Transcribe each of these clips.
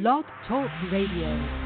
Blog Talk Radio.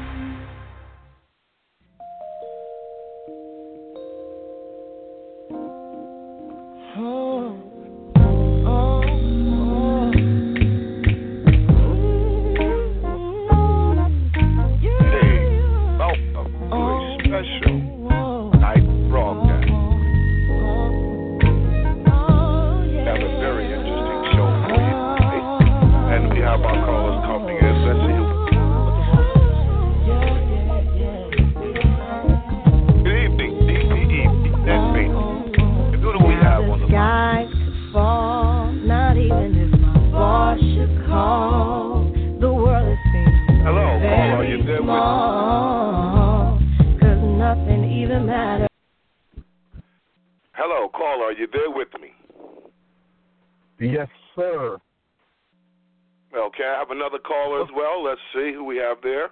Sir. Okay, I have another caller as well. Let's see who we have there.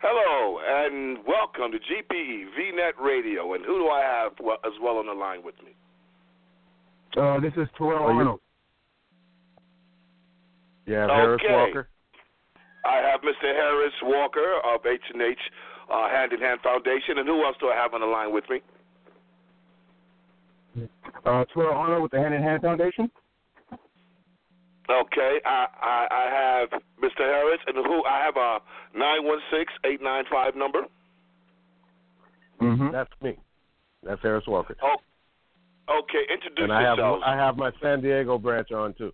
Hello, and welcome to GPE VNet Radio. And who do I have as well on the line with me? Uh, this is Terrell Are Arnold. Yeah, Harris Okay. Walker. I have Mr. Harris Walker of H&H uh, Hand in Hand Foundation. And who else do I have on the line with me? Uh, Terrell Arnold with the Hand in Hand Foundation. Okay, I, I, I have Mr. Harris, and who I have a nine one six eight nine five number. Mm-hmm. That's me. That's Harris Walker. Oh, okay. Introduce yourself. and I have. I have my San Diego branch on too.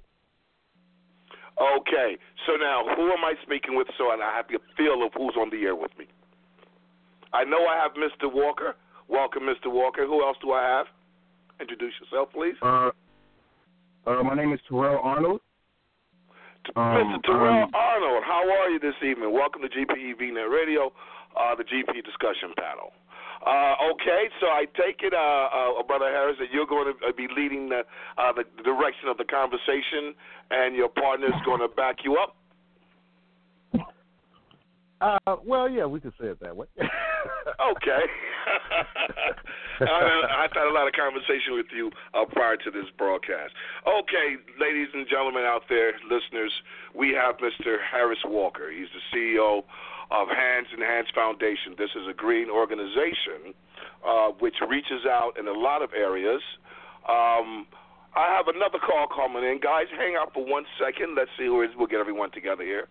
Okay, so now who am I speaking with so I have a feel of who's on the air with me? I know I have Mr. Walker. Welcome, Mr. Walker. Who else do I have? Introduce yourself, please. Uh, uh, my name is Terrell Arnold. Um, Mr. Terrell um, Arnold, how are you this evening? Welcome to GPE VNet Radio, uh, the GP discussion panel. Uh, okay, so I take it, uh, uh, Brother Harris, that you're going to be leading the, uh, the direction of the conversation, and your partner is going to back you up. Uh, well, yeah, we could say it that way. Okay. I, I've had a lot of conversation with you uh, prior to this broadcast. Okay, ladies and gentlemen out there, listeners, we have Mr. Harris Walker. He's the CEO of Hands and Hands Foundation. This is a green organization uh, which reaches out in a lot of areas. Um, I have another call coming in. Guys, hang out for one second. Let's see who it is. We'll get everyone together here.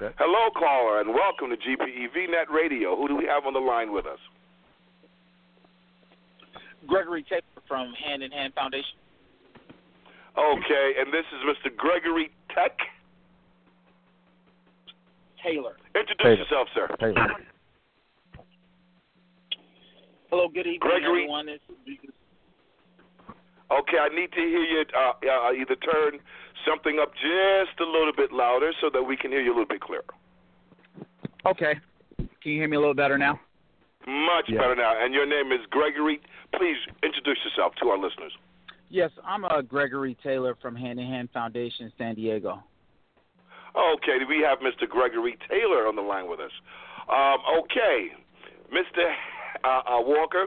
Okay. Hello, caller, and welcome to GPE VNet Radio. Who do we have on the line with us? Gregory Taylor from Hand in Hand Foundation. Okay, and this is Mr. Gregory Tech. Taylor. Introduce Taylor. yourself, sir. Hey, Hello, good evening, Gregory. everyone. It's, Okay, I need to hear you uh, uh, either turn something up just a little bit louder so that we can hear you a little bit clearer. okay. Can you hear me a little better now? Much Yeah. better now. And your name is Gregory. Please introduce yourself to our listeners. Yes, I'm uh, Gregory Taylor from Hand in Hand Foundation, San Diego. Okay, we have Mr. Gregory Taylor on the line with us. Um, okay, Mr. Uh, uh, Walker,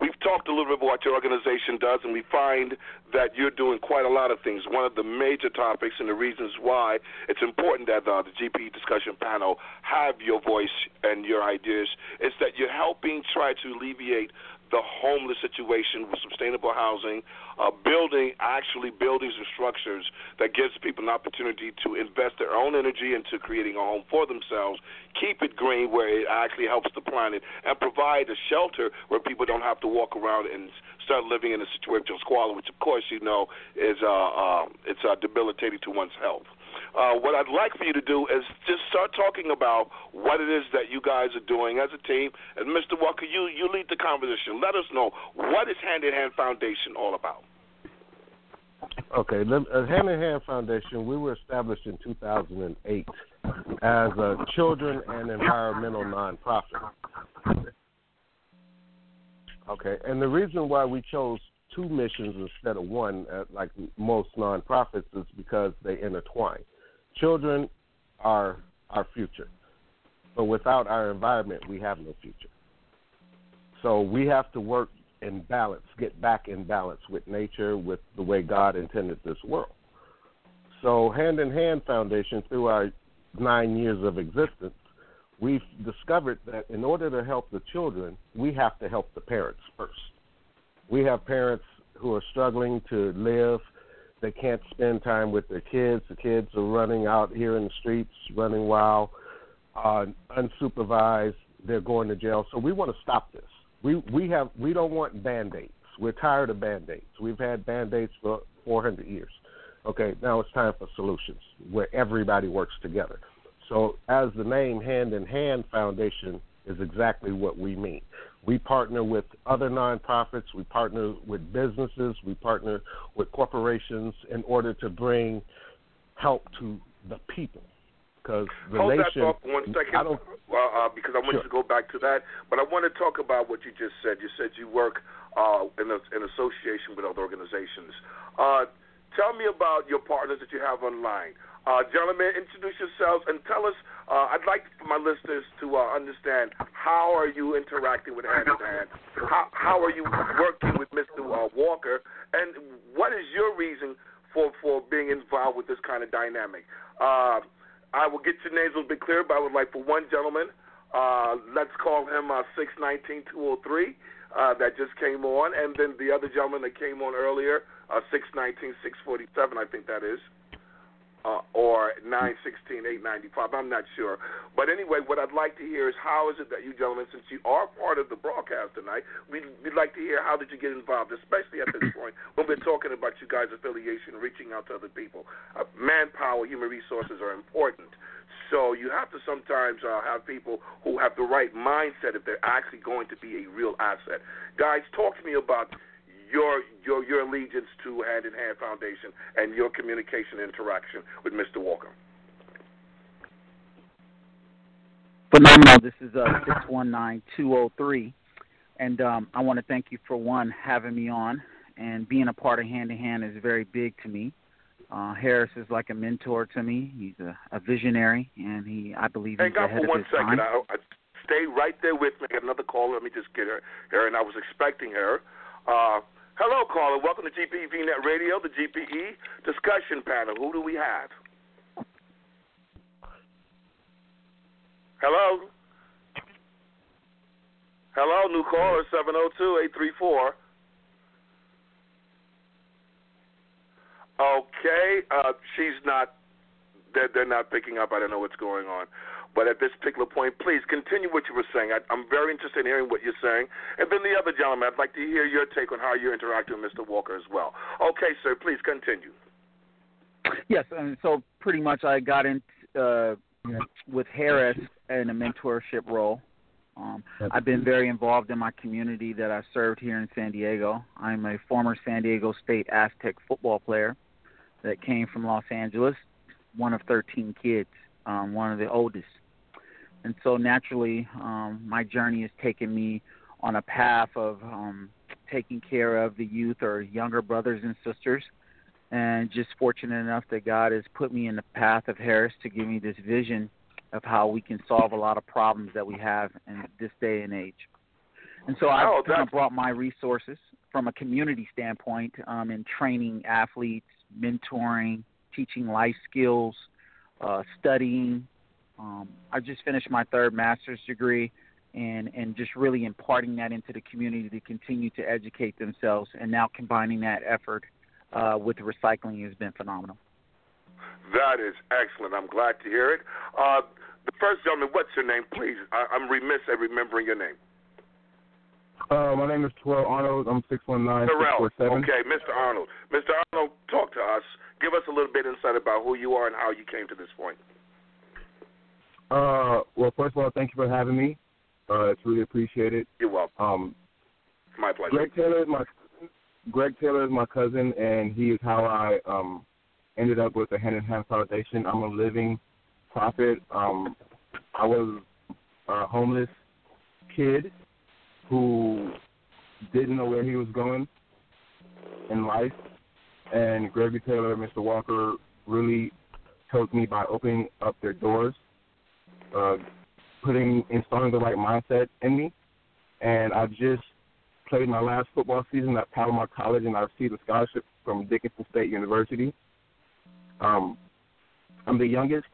we've talked a little bit about what your organization does, and we find that you're doing quite a lot of things. One of the major topics and the reasons why it's important that uh, the GP discussion panel have your voice and your ideas is that you're helping try to alleviate the homeless situation with sustainable housing, uh, building actually buildings and structures that gives people an opportunity to invest their own energy into creating a home for themselves, keep it green where it actually helps the planet, and provide a shelter where people don't have to walk around and start living in a situation of squalor, which of course you know is uh, uh, it's uh, debilitating to one's health. Uh, what I'd like for you to do is just start talking about what it is that you guys are doing as a team. And Mr. Walker, you, you lead the conversation. Let us know what is Hand in Hand Foundation all about. okay. Lem- uh, Hand in Hand Foundation. We were established in 2008 as a children and environmental nonprofit. Okay, and the reason why we chose two missions instead of one, like most nonprofits, is because they intertwine. Children are our future, but without our environment, we have no future. So we have to work in balance, get back in balance with nature, with the way God intended this world. So, Hand in Hand Foundation, through our nine years of existence, we've discovered that in order to help the children, we have to help the parents first. We have parents who are struggling to live. They can't spend time with their kids. The kids are running out here in the streets, running wild, uh, unsupervised. They're going to jail. So we want to stop this. We we have we don't want band aids. We're tired of band aids. We've had band aids for 400 years. Okay, now it's time for solutions where everybody works together. So, as the name Hand in Hand Foundation is exactly what we mean. We partner with other nonprofits, we partner with businesses, we partner with corporations in order to bring help to the people. Because the Hold nation, that thought for one second, I don't, uh, because I want Sure. you to go back to that. But I want to talk about what you just said. You said you work uh, in, a, in association with other organizations. Uh, tell me about your partners that you have online. Uh, gentlemen, introduce yourselves and tell us. Uh, I'd like for my listeners to uh, understand how are you interacting with Hand? How, how are you working with Mr. Uh, Walker? And what is your reason for, for being involved with this kind of dynamic? Uh, I will get your names a little bit clearer, but I would like for one gentleman, uh, let's call him uh, 619-203, uh, that just came on, and then the other gentleman that came on earlier, uh, 619-647, I think that is, uh, or 916-895, I'm not sure. But anyway, what I'd like to hear is how is it that you gentlemen, since you are part of the broadcast tonight, we'd, we'd like to hear how did you get involved, especially at this point when we're talking about you guys' affiliation, reaching out to other people. Uh, manpower, human resources are important. So you have to sometimes uh, have people who have the right mindset if they're actually going to be a real asset. Guys, talk to me about your your your allegiance to Hand in Hand Foundation and your communication interaction with Mr. Walker. Phenomenal. This is uh, 619203. And um, I want to thank you for one, having me on. And being a part of Hand in Hand is very big to me. Uh, Harris is like a mentor to me. He's a, a visionary, and he, I believe, he's Hang on ahead for one of his second. time. I, I, stay right there with me. I got another call. Let me just get her. Her and I was expecting her. Uh, hello, caller. Welcome to GPE VNet Radio, the GPE discussion panel. Who do we have? Hello. Hello, new caller seven zero two eight three four. Okay, uh, she's not. They're, they're not picking up. I don't know what's going on. But at this particular point, please continue what you were saying. I, I'm very interested in hearing what you're saying. And then the other gentleman, I'd like to hear your take on how you're interacting with Mr. Walker as well. Okay, sir, please continue. Yes, and so pretty much I got in uh, with Harris in a mentorship role. Um, I've been very involved in my community that I served here in San Diego. I'm a former San Diego State Aztec football player that came from Los Angeles, one of 13 kids, um, one of the oldest. And so naturally, um, my journey has taken me on a path of um, taking care of the youth or younger brothers and sisters and just fortunate enough that God has put me in the path of Harris to give me this vision of how we can solve a lot of problems that we have in this day and age. And so I've Oh, kind of brought my resources from a community standpoint um, in training athletes, mentoring, teaching life skills, uh, studying. Um, I just finished my third master's degree, and and just really imparting that into the community to continue to educate themselves, and now combining that effort uh, with recycling has been phenomenal. That is excellent. I'm glad to hear it. Uh, the first gentleman, what's your name, please? I, I'm remiss at remembering your name. Uh, my name is Terrell Arnold. I'm six one nine six Terrell. four seven. Okay, Mr. Arnold. Mr. Arnold, talk to us. Give us a little bit insight about who you are and how you came to this point. Uh, well, first of all, thank you for having me. Uh, it's really appreciated. You're welcome. Um, My pleasure. Greg Taylor is my Greg Taylor is my cousin, and he is how I um ended up with the Hand in Hand Foundation. I'm a living prophet. Um, I was a homeless kid who didn't know where he was going in life, and Gregory Taylor and Mr. Walker really helped me by opening up their doors, uh, putting installing the right mindset in me, and I just played my last football season at Palomar College, and I received a scholarship from Dickinson State University. Um, I'm the youngest,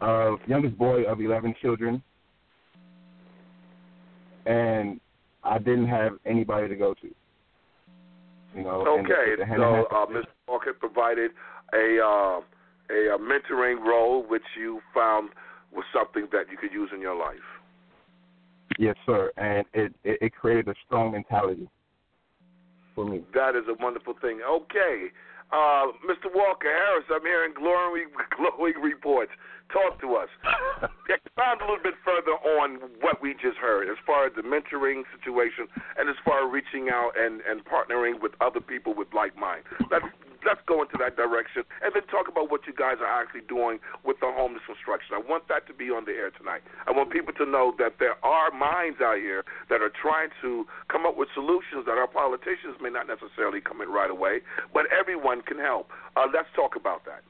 uh, youngest boy of 11 children, and I didn't have anybody to go to. You know. Okay, and the, the so uh, Mr. Walker provided a uh, a, a mentoring role, which you found was something that you could use in your life. Yes, sir, and it, it, it created a strong mentality for me. That is a wonderful thing. Okay, uh, Mr. Walker Harris, I'm hearing glowing, glowing reports. Talk to us. Expound a little bit further on what we just heard as far as the mentoring situation and as far as reaching out and, and partnering with other people with like mind. Let's let's go into that direction and then talk about what you guys are actually doing with the homeless construction. I want that to be on the air tonight. I want people to know that there are minds out here that are trying to come up with solutions that our politicians may not necessarily come in right away, but everyone can help. Uh, let's talk about that.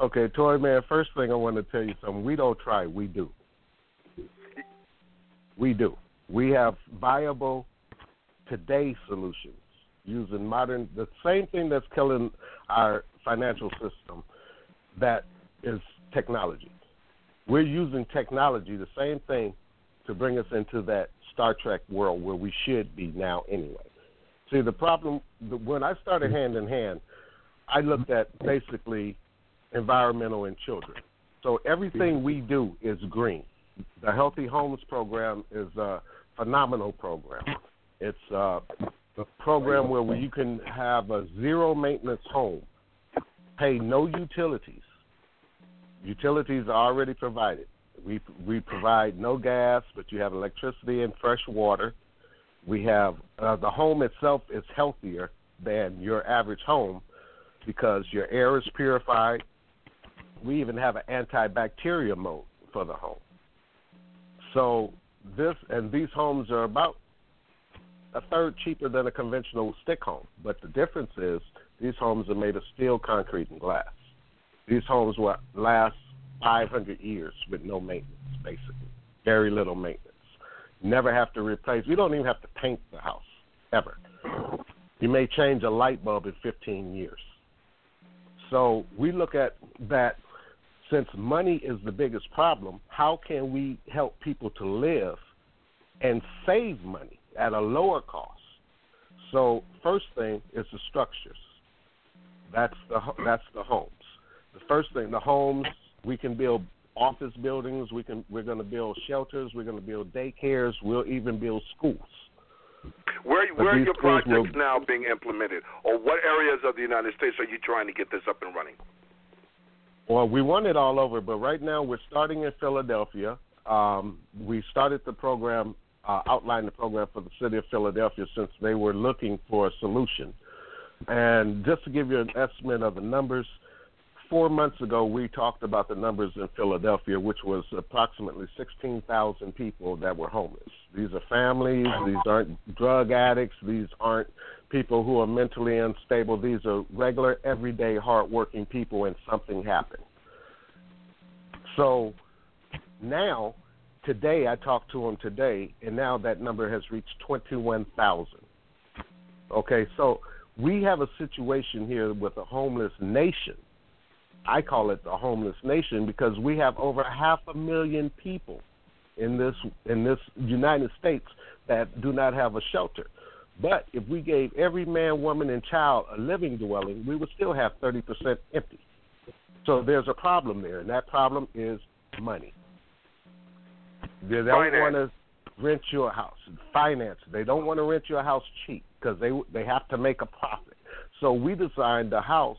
Okay, Toy Man, first thing I want to tell you something. We don't try, we do. We do. We have viable today solutions using modern the same thing that's killing our financial system that is technology. We're using technology, the same thing, to bring us into that Star Trek world where we should be now anyway. See, the problem when I started hand in hand, I looked at basically environmental, and children. So everything we do is green. The Healthy Homes program is a phenomenal program. It's a program where you can have a zero maintenance home, pay no utilities. Utilities are already provided. We we provide no gas, but you have electricity and fresh water. We have uh, the home itself is healthier than your average home because your air is purified, we even have an antibacterial mode for the home. So this and these homes are about a third cheaper than a conventional stick home. But the difference is these homes are made of steel, concrete, and glass. These homes will last 500 years with no maintenance, basically. Very little maintenance. Never have to replace. We don't even have to paint the house ever. You may change a light bulb in 15 years. So we look at that since money is the biggest problem, how can we help people to live and save money at a lower cost? So, first thing is the structures. That's the that's the homes. The first thing, the homes we can build office buildings. We can we're going to build shelters. We're going to build daycares. We'll even build schools. Where where are your projects will, now being implemented, or what areas of the United States are you trying to get this up and running? Well, we won it all over, but right now we're starting in Philadelphia. Um, we started the program, uh, outlined the program for the city of Philadelphia since they were looking for a solution. And just to give you an estimate of the numbers, four months ago we talked about the numbers in Philadelphia, which was approximately 16,000 people that were homeless. These are families, these aren't drug addicts, these aren't people who are mentally unstable. These are regular, everyday, hardworking people, and something happened. So now, today, I talked to them today, and now that number has reached 21,000. Okay, so we have a situation here with a homeless nation. I call it the homeless nation because we have over half a million people in this in this United States that do not have a shelter. But if we gave every man, woman, and child a living dwelling, we would still have 30% empty. So there's a problem there, and that problem is money. They don't want to rent your house. Finance. They don't want to rent your house cheap because they they have to make a profit. So we designed a house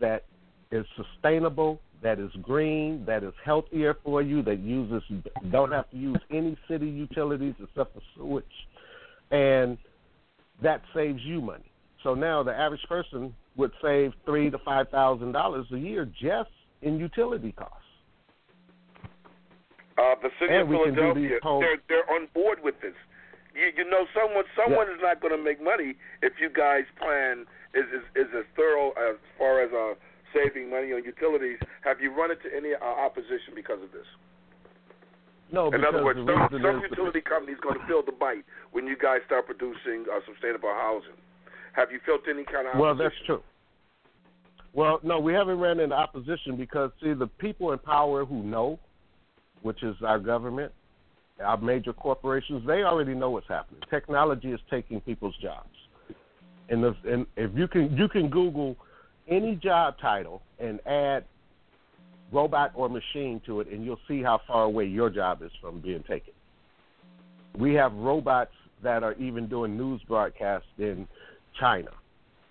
that is sustainable, that is green, that is healthier for you, that uses don't have to use any city utilities except for sewage, and that saves you money. So now the average person would save three to five thousand dollars a year just in utility costs. Uh, the city and of Philadelphia, they're they're on board with this. You, you know, someone someone yeah. is not going to make money if you guys plan is is, is as thorough as far as uh, saving money on utilities. Have you run into any uh, opposition because of this? No, in other words, some, some utility is going to feel the bite when you guys start producing uh, sustainable housing. Have you felt any kind of opposition? well? That's true. Well, no, we haven't ran into opposition because see the people in power who know, which is our government, our major corporations, they already know what's happening. Technology is taking people's jobs. And, the, and if you can you can Google any job title and add robot or machine to it, and you'll see how far away your job is from being taken. We have robots that are even doing news broadcasts in China.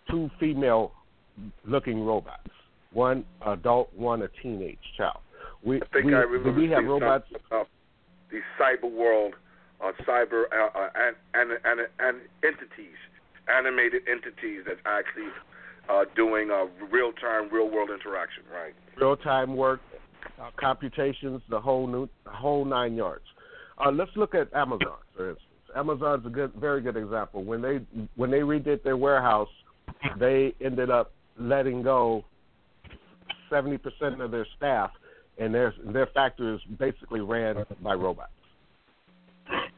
Two female looking robots. One adult, one a teenage child. We I think we, I remember we have robots about the cyber world, uh, cyber uh, uh, and, and and and entities, animated entities that actually uh, doing uh, real time, real world interaction. Right. real time work, uh, computations, the whole new, whole nine yards. Uh, let's look at Amazon, for instance. Amazon's a good, very good example. When they when they redid their warehouse, they ended up letting go seventy percent of their staff, and their their factory is basically ran by robots.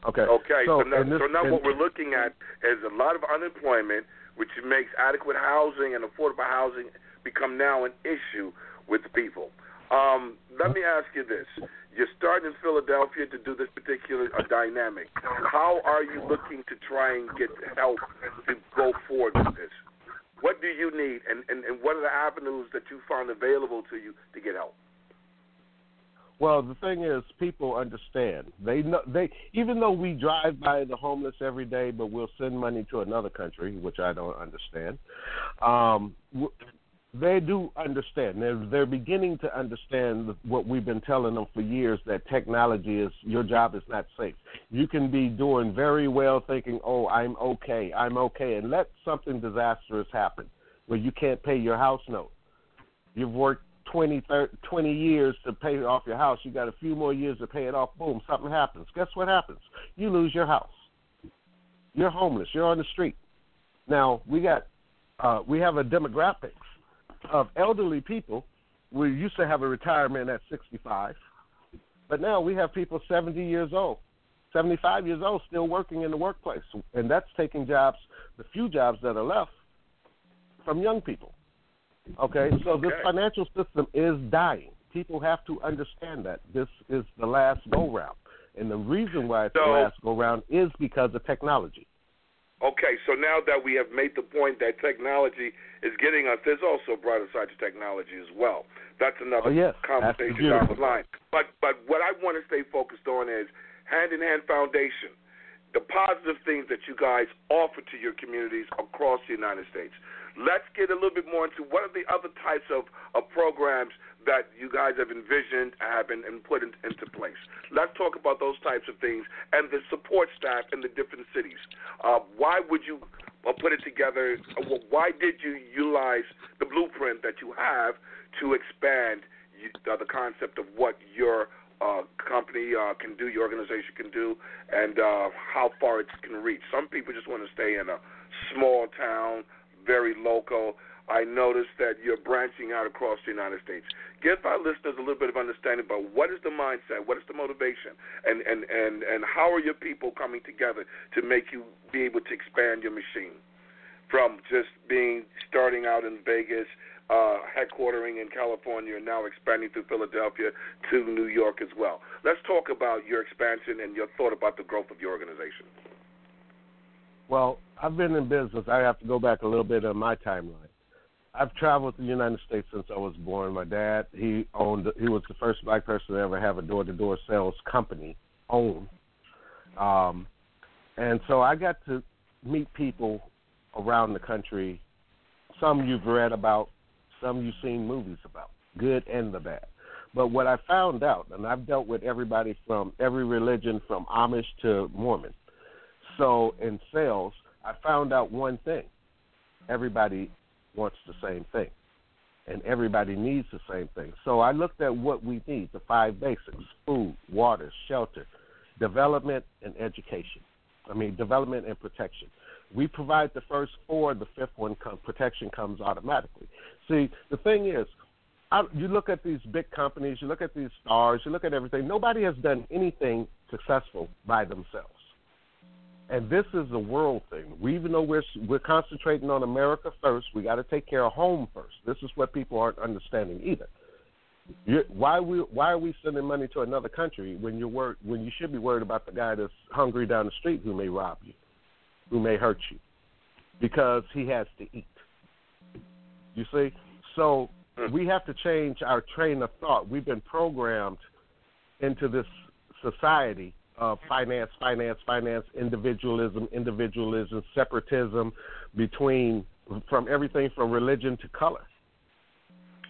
Okay. Okay. So, now, this- so now what we're looking at is a lot of unemployment, which makes adequate housing and affordable housing become now an issue with people. Um, let me ask you this: You're starting in Philadelphia to do this particular uh, dynamic. How are you looking to try and get help to go forward with this? What do you need, and, and, and what are the avenues that you found available to you to get help? Well, the thing is, people understand. They know they even though we drive by the homeless every day, but we'll send money to another country, which I don't understand. Um, they do understand. They're they're beginning to understand what we've been telling them for years that technology is your job is not safe. You can be doing very well, thinking, "Oh, I'm okay, I'm okay," and let something disastrous happen where you can't pay your house note. You've worked 20, 30, 20 years to pay off your house. You got a few more years to pay it off. Boom, something happens. Guess what happens? You lose your house. You're homeless. You're on the street. Now we got uh, we have a demographics of elderly people. We used to have a retirement at 65, but now we have people 70 years old, 75 years old, still working in the workplace, and that's taking jobs, the few jobs that are left, from young people. Okay, so this financial system is dying. People have to understand that this is the last go round, and the reason why it's the last go round is because of technology. Okay, so now that we have made the point that technology is getting us, there's also a brighter side to technology as well. That's another Oh, yes. Conversation down the line. But but what I want to stay focused on is Hand in Hand Foundation, the positive things that you guys offer to your communities across the United States. Let's get a little bit more into what are the other types of, of programs that you guys have envisioned have been and put in, into place. Let's talk about those types of things and the support staff in the different cities. Uh, why would you uh, put it together? Uh, why did you utilize the blueprint that you have to expand you, uh, the concept of what your uh, company can do, your organization can do, and how far it can reach? Some people just want to stay in a small town, very local. I noticed that you're branching out across the United States. Give our listeners a little bit of understanding about what is the mindset, what is the motivation, and, and, and, and how are your people coming together to make you be able to expand your machine from just being starting out in Vegas, uh, headquartering in California, and now expanding through Philadelphia to New York as well. Let's talk about your expansion and your thought about the growth of your organization. Well, I've been in business. I have to go back a little bit on my timeline. I've traveled the United States since I was born. My dad, he owned, he was the first black person to ever have a door-to-door sales company owned. Um, and so I got to meet people around the country. Some you've read about, some you've seen movies about, good and the bad. But what I found out, and I've dealt with everybody from every religion, from Amish to Mormon. So in sales, I found out one thing: everybody wants the same thing, and everybody needs the same thing. So I looked at what we need: the five basics: food, water, shelter, development, and education. I mean, development and protection. We provide the first four. The fifth one, com- protection, comes automatically. See, the thing is, I, you look at these big companies, you look at these stars, you look at everything. Nobody has done anything successful by themselves. And this is a world thing. We, even though we're we're concentrating on America first, we got to take care of home first. This is what people aren't understanding either. you why we why are we sending money to another country when you're wor- when you should be worried about the guy that's hungry down the street who may rob you, who may hurt you, because he has to eat. You see, so we have to change our train of thought. We've been programmed into this society of finance, finance, finance, individualism, individualism, separatism between from everything from religion to color.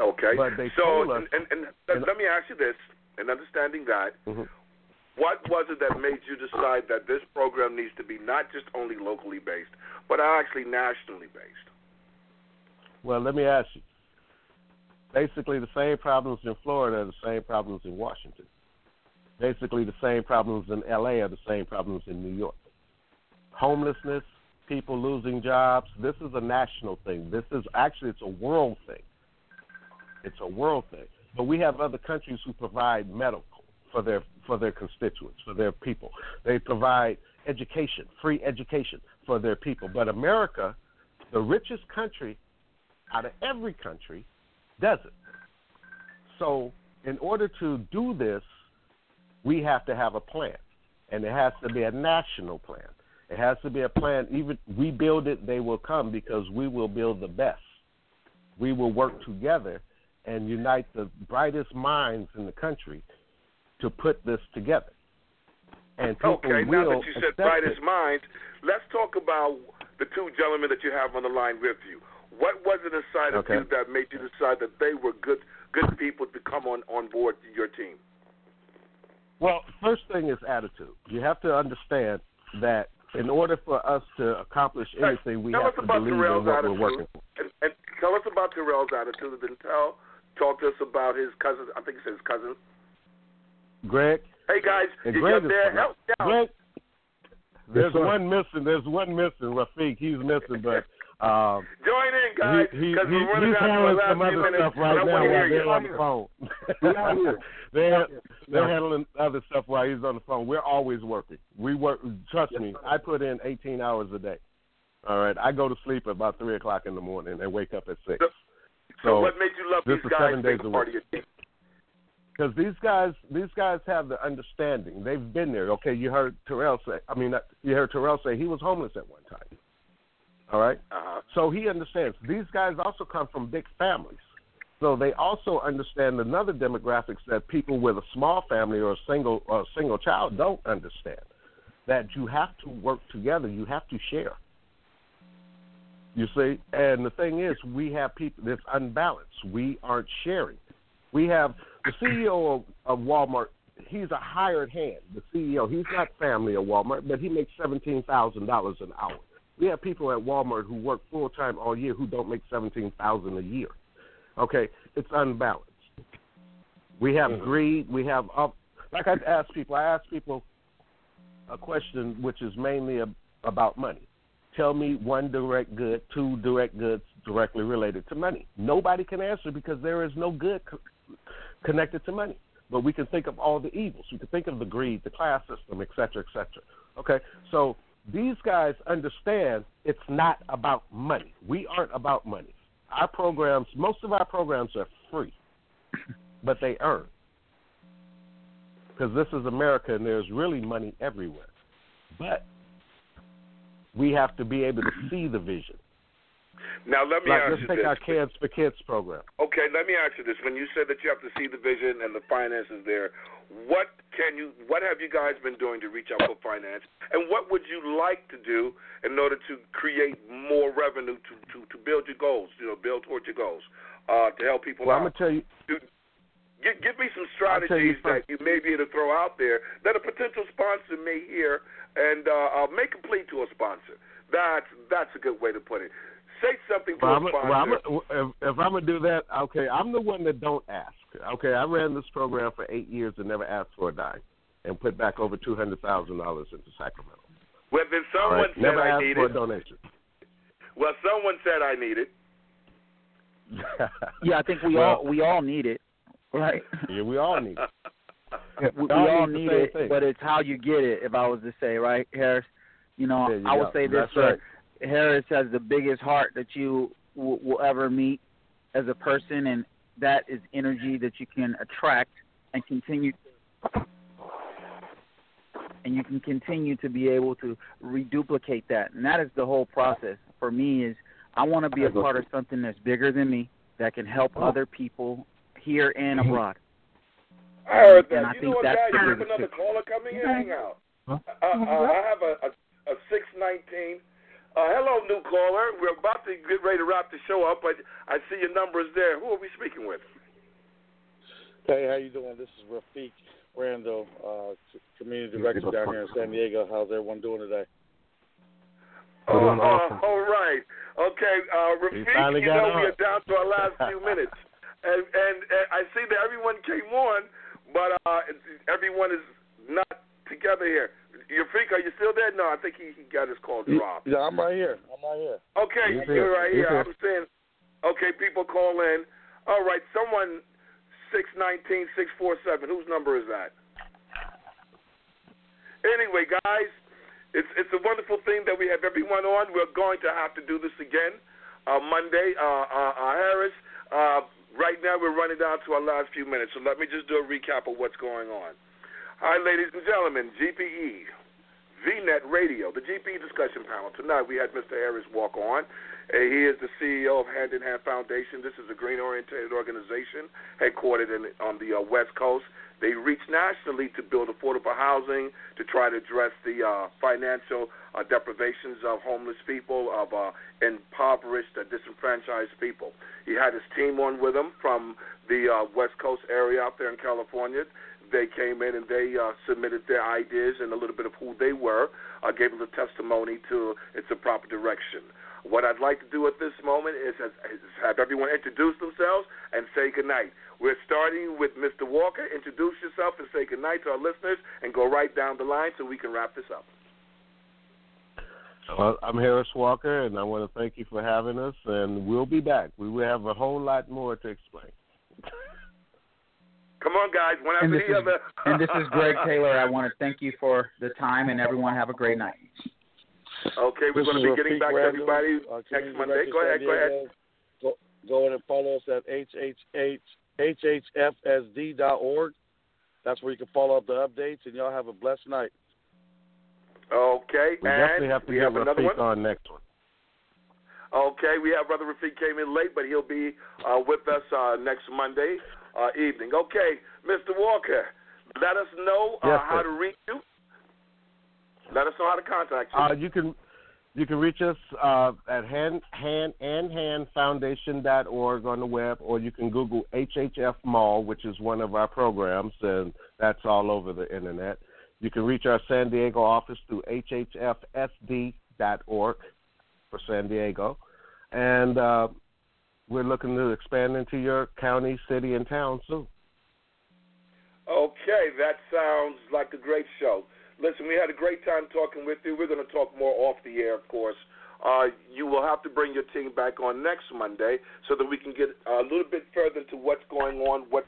Okay. But they so, us, and, and, and let me ask you this, in understanding that, Mhm. what was it that made you decide that this program needs to be not just only locally based, but actually nationally based? Well, let me ask you. Basically, the same problems in Florida are the same problems in Washington. Basically, the same problems in LA are the same problems in New York. Homelessness, people losing jobs. This is a national thing. This is actually it's a world thing. It's a world thing. But we have other countries who provide medical for their for their constituents, for their people. They provide education, free education for their people. But America, the richest country out of every country, doesn't. So, in order to do this, we have to have a plan, and it has to be a national plan. It has to be a plan. Even we build it, they will come because we will build the best. We will work together and unite the brightest minds in the country to put this together. And people Okay, will now that you said brightest it. minds, let's talk about the two gentlemen that you have on the line with you. What was it inside of you that made you decide that they were good good people to come on, on board your team? Well, first thing is attitude. You have to understand that in order for us to accomplish anything, we tell have to believe Terrell's in what attitude, we're working for. And, and tell us about Terrell's attitude, and then tell talk to us about his cousin. I think he said his cousin. Greg, Hey guys, and you Greg got is there? Help me out. Greg, there's one missing. There's one missing. Rafiq, he's missing, but um, Join in, guys, he, he, because he, we're running he's down to the handling last some few other minutes. stuff right now while hear they're on the phone. We out here. they're they're handling other stuff while he's on the phone. We're always working. We work. Trust me, I put in 18 hours a day. All right, I go to sleep at about three o'clock in the morning and wake up at six. So, so what made you love this these is guys seven days a a part of week. your team? because these guys these guys have the understanding. They've been there. Okay, you heard Terrell say. I mean, uh, you heard Terrell say he was homeless at one time. All right, Uh-huh. so he understands. These guys also come from big families, so they also understand another demographics that people with a small family or a single or a single child don't understand. That you have to work together. You have to share. You see, and the thing is, we have people that's unbalanced. We aren't sharing. We have the CEO of, of Walmart. He's a hired hand. The CEO. He's not family of Walmart, but he makes seventeen thousand dollars an hour. We have people at Walmart who work full time all year who don't make seventeen thousand a year. Okay, it's unbalanced. We have mm. greed. We have up. Like I ask people, I ask people a question which is mainly ab- about money. Tell me one direct good, two direct goods directly related to money. Nobody can answer because there is no good co- connected to money. But we can think of all the evils. We can think of the greed, the class system, et cetera, et cetera. Okay, so these guys understand it's not about money. We aren't about money. Our programs, most of our programs are free, but they earn because this is America and there's really money everywhere. But we have to be able to see the vision. Now let me Like, ask let's you take this. our Kids for Kids program. Okay, let me ask you this: When you said that you have to see the vision and the finances there, what can you, what have you guys been doing to reach out for finance, and what would you like to do in order to create more revenue to to, to build your goals, you know, build towards your goals, uh, to help people Well, I'm gonna tell you. Give, give me some I'll you strategies that you may be able to throw out there that a potential sponsor may hear and uh, uh, make a plea to a sponsor. That's that's a good way to put it. Say something to Well, a I'm, sponsor. well, I'm, if, if I'm gonna do that, okay, I'm the one that don't ask. Okay, I ran this program for eight years and never asked for a dime, and put back over two hundred thousand dollars into Sacramento. well, then someone right, said never I asked need for it. a donation. Well, someone said I need it. Yeah, I think we Well- all we all need it, right? yeah, we all need it. we, we all all need need it, thing. but it's how you get it. If I was to say, right, Harris, You know, you I go. will say this: sir. right. Uh, Harris has the biggest heart that you w- will ever meet as a person, and that is energy that you can attract and continue. And you can continue to be able to reduplicate that, and that is the whole process for me. Is I want to be a part of something that's bigger than me that can help other people here and abroad. I heard that. And I you think know what, that's guys? You have another caller coming in. Hang out. Huh? Uh, uh, I have a, a, a 619. Uh, hello, new caller. We're about to get ready to wrap the show up, but I see your number is there. Who are we speaking with? Hey, how you doing? This is Rafiq Randall, uh, community director down here in San Diego. How's everyone doing today? Oh, doing awesome. uh, all right. Okay, uh, We Rafiq, you got know we are down to our last few minutes. And, and, and I see that everyone came on, but uh, everyone is not together here. Rafiq, are you still there? No, I think he, he got his call dropped. Yeah, I'm right here. I'm right here. Okay, He's you're here. right He's here. here. I'm saying, okay, people call in. All right, someone, 619 647. Whose number is that? Anyway, guys, it's it's a wonderful thing that we have everyone on. We're going to have to do this again uh, Monday. Uh, uh, uh, Harris, uh, right now we're running down to our last few minutes, so let me just do a recap of what's going on. Hi, ladies and gentlemen, GPE, VNet Radio, the GPE discussion panel. Tonight we had Mr. Harris Walker. He is the CEO of Hand in Hand Foundation. This is a green oriented organization headquartered in, on the uh, West Coast. They reach nationally to build affordable housing, to try to address the uh, financial uh, deprivations of homeless people, of uh, impoverished, uh, disenfranchised people. He had his team on with him from the uh, West Coast area out there in California. They came in and they uh, submitted their ideas and a little bit of who they were, uh, gave them a testimony to it's a proper direction. What I'd like to do at this moment is, is have everyone introduce themselves and say goodnight. We're starting with Mr. Walker. Introduce yourself and say goodnight to our listeners and go right down the line so we can wrap this up. Well, I'm Harris Walker, and I want to thank you for having us. And we'll be back. We will have a whole lot more to explain. Come on, guys. One And after this the is other. and this is Greg Taylor. I want to thank you for the time, and everyone have a great night. Okay, we're This going to be getting back to everybody uh, next Monday. Go ahead, go ahead. Go, go in and follow us at HHH, hhfsd.org. That's where you can follow up the updates, and y'all have a blessed night. Okay, We and definitely have to we get have another Rafiq one. on next one. Okay, we have Brother Rafiq came in late, but he'll be uh, with us uh, next Monday uh, evening. Okay, Mr. Walker, let us know uh, Yes, how to reach you. Let us know how to contact you. Uh, you can you can reach us uh, at hand hand and handfoundation.org on the web, or you can Google HHF Mall, which is one of our programs, and that's all over the internet. You can reach our San Diego office through hhfsd.org for San Diego, and uh, we're looking to expand into your county, city, and town soon. Okay, that sounds like a great show. Listen, we had a great time talking with you. We're going to talk more off the air, of course. Uh, you will have to bring your team back on next Monday so that we can get a little bit further into what's going on, what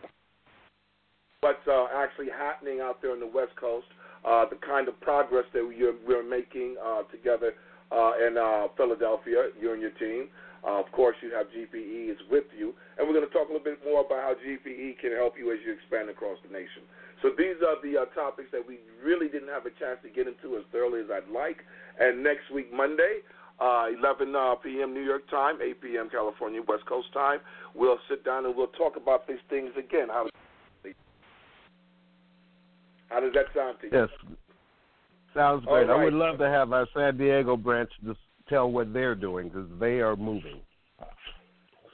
what's uh, actually happening out there on the West Coast, uh, the kind of progress that we're, we're making uh, together uh, in uh, Philadelphia, you and your team. Uh, of course, you have GPE is with you, and we're going to talk a little bit more about how GPE can help you as you expand across the nation. So these are the uh, topics that we really didn't have a chance to get into as thoroughly as I'd like. And next week, Monday, uh, 11 uh, p.m. New York time, 8 p.m. California West Coast time, we'll sit down and we'll talk about these things again. How, how does that sound to you? Yes, sounds great. I would love to have our San Diego branch just tell what they're doing because they are moving.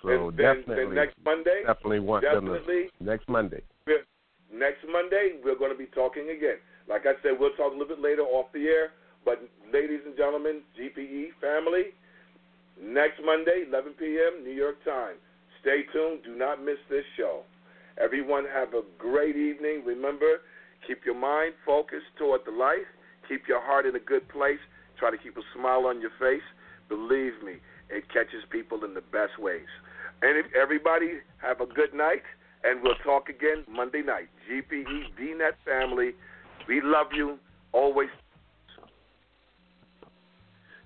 So and definitely, next Monday, definitely want them definitely to next Monday. next Monday we're going to be talking again. Like I said, we'll talk a little bit later off the air. But ladies and gentlemen, GPE family, next Monday, 11 p.m. New York time. Stay tuned. Do not miss this show. Everyone have a great evening. Remember, keep your mind focused toward the light. Keep your heart in a good place. Try to keep a smile on your face. Believe me, it catches people in the best ways. And everybody have a good night, and we'll talk again Monday night. GPE VNet family, we love you always.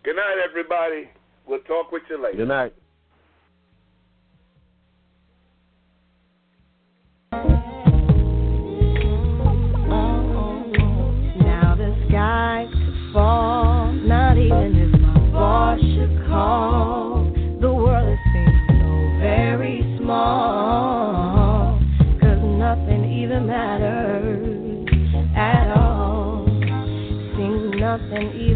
Good night, everybody. We'll talk with you later. Good night. Matters at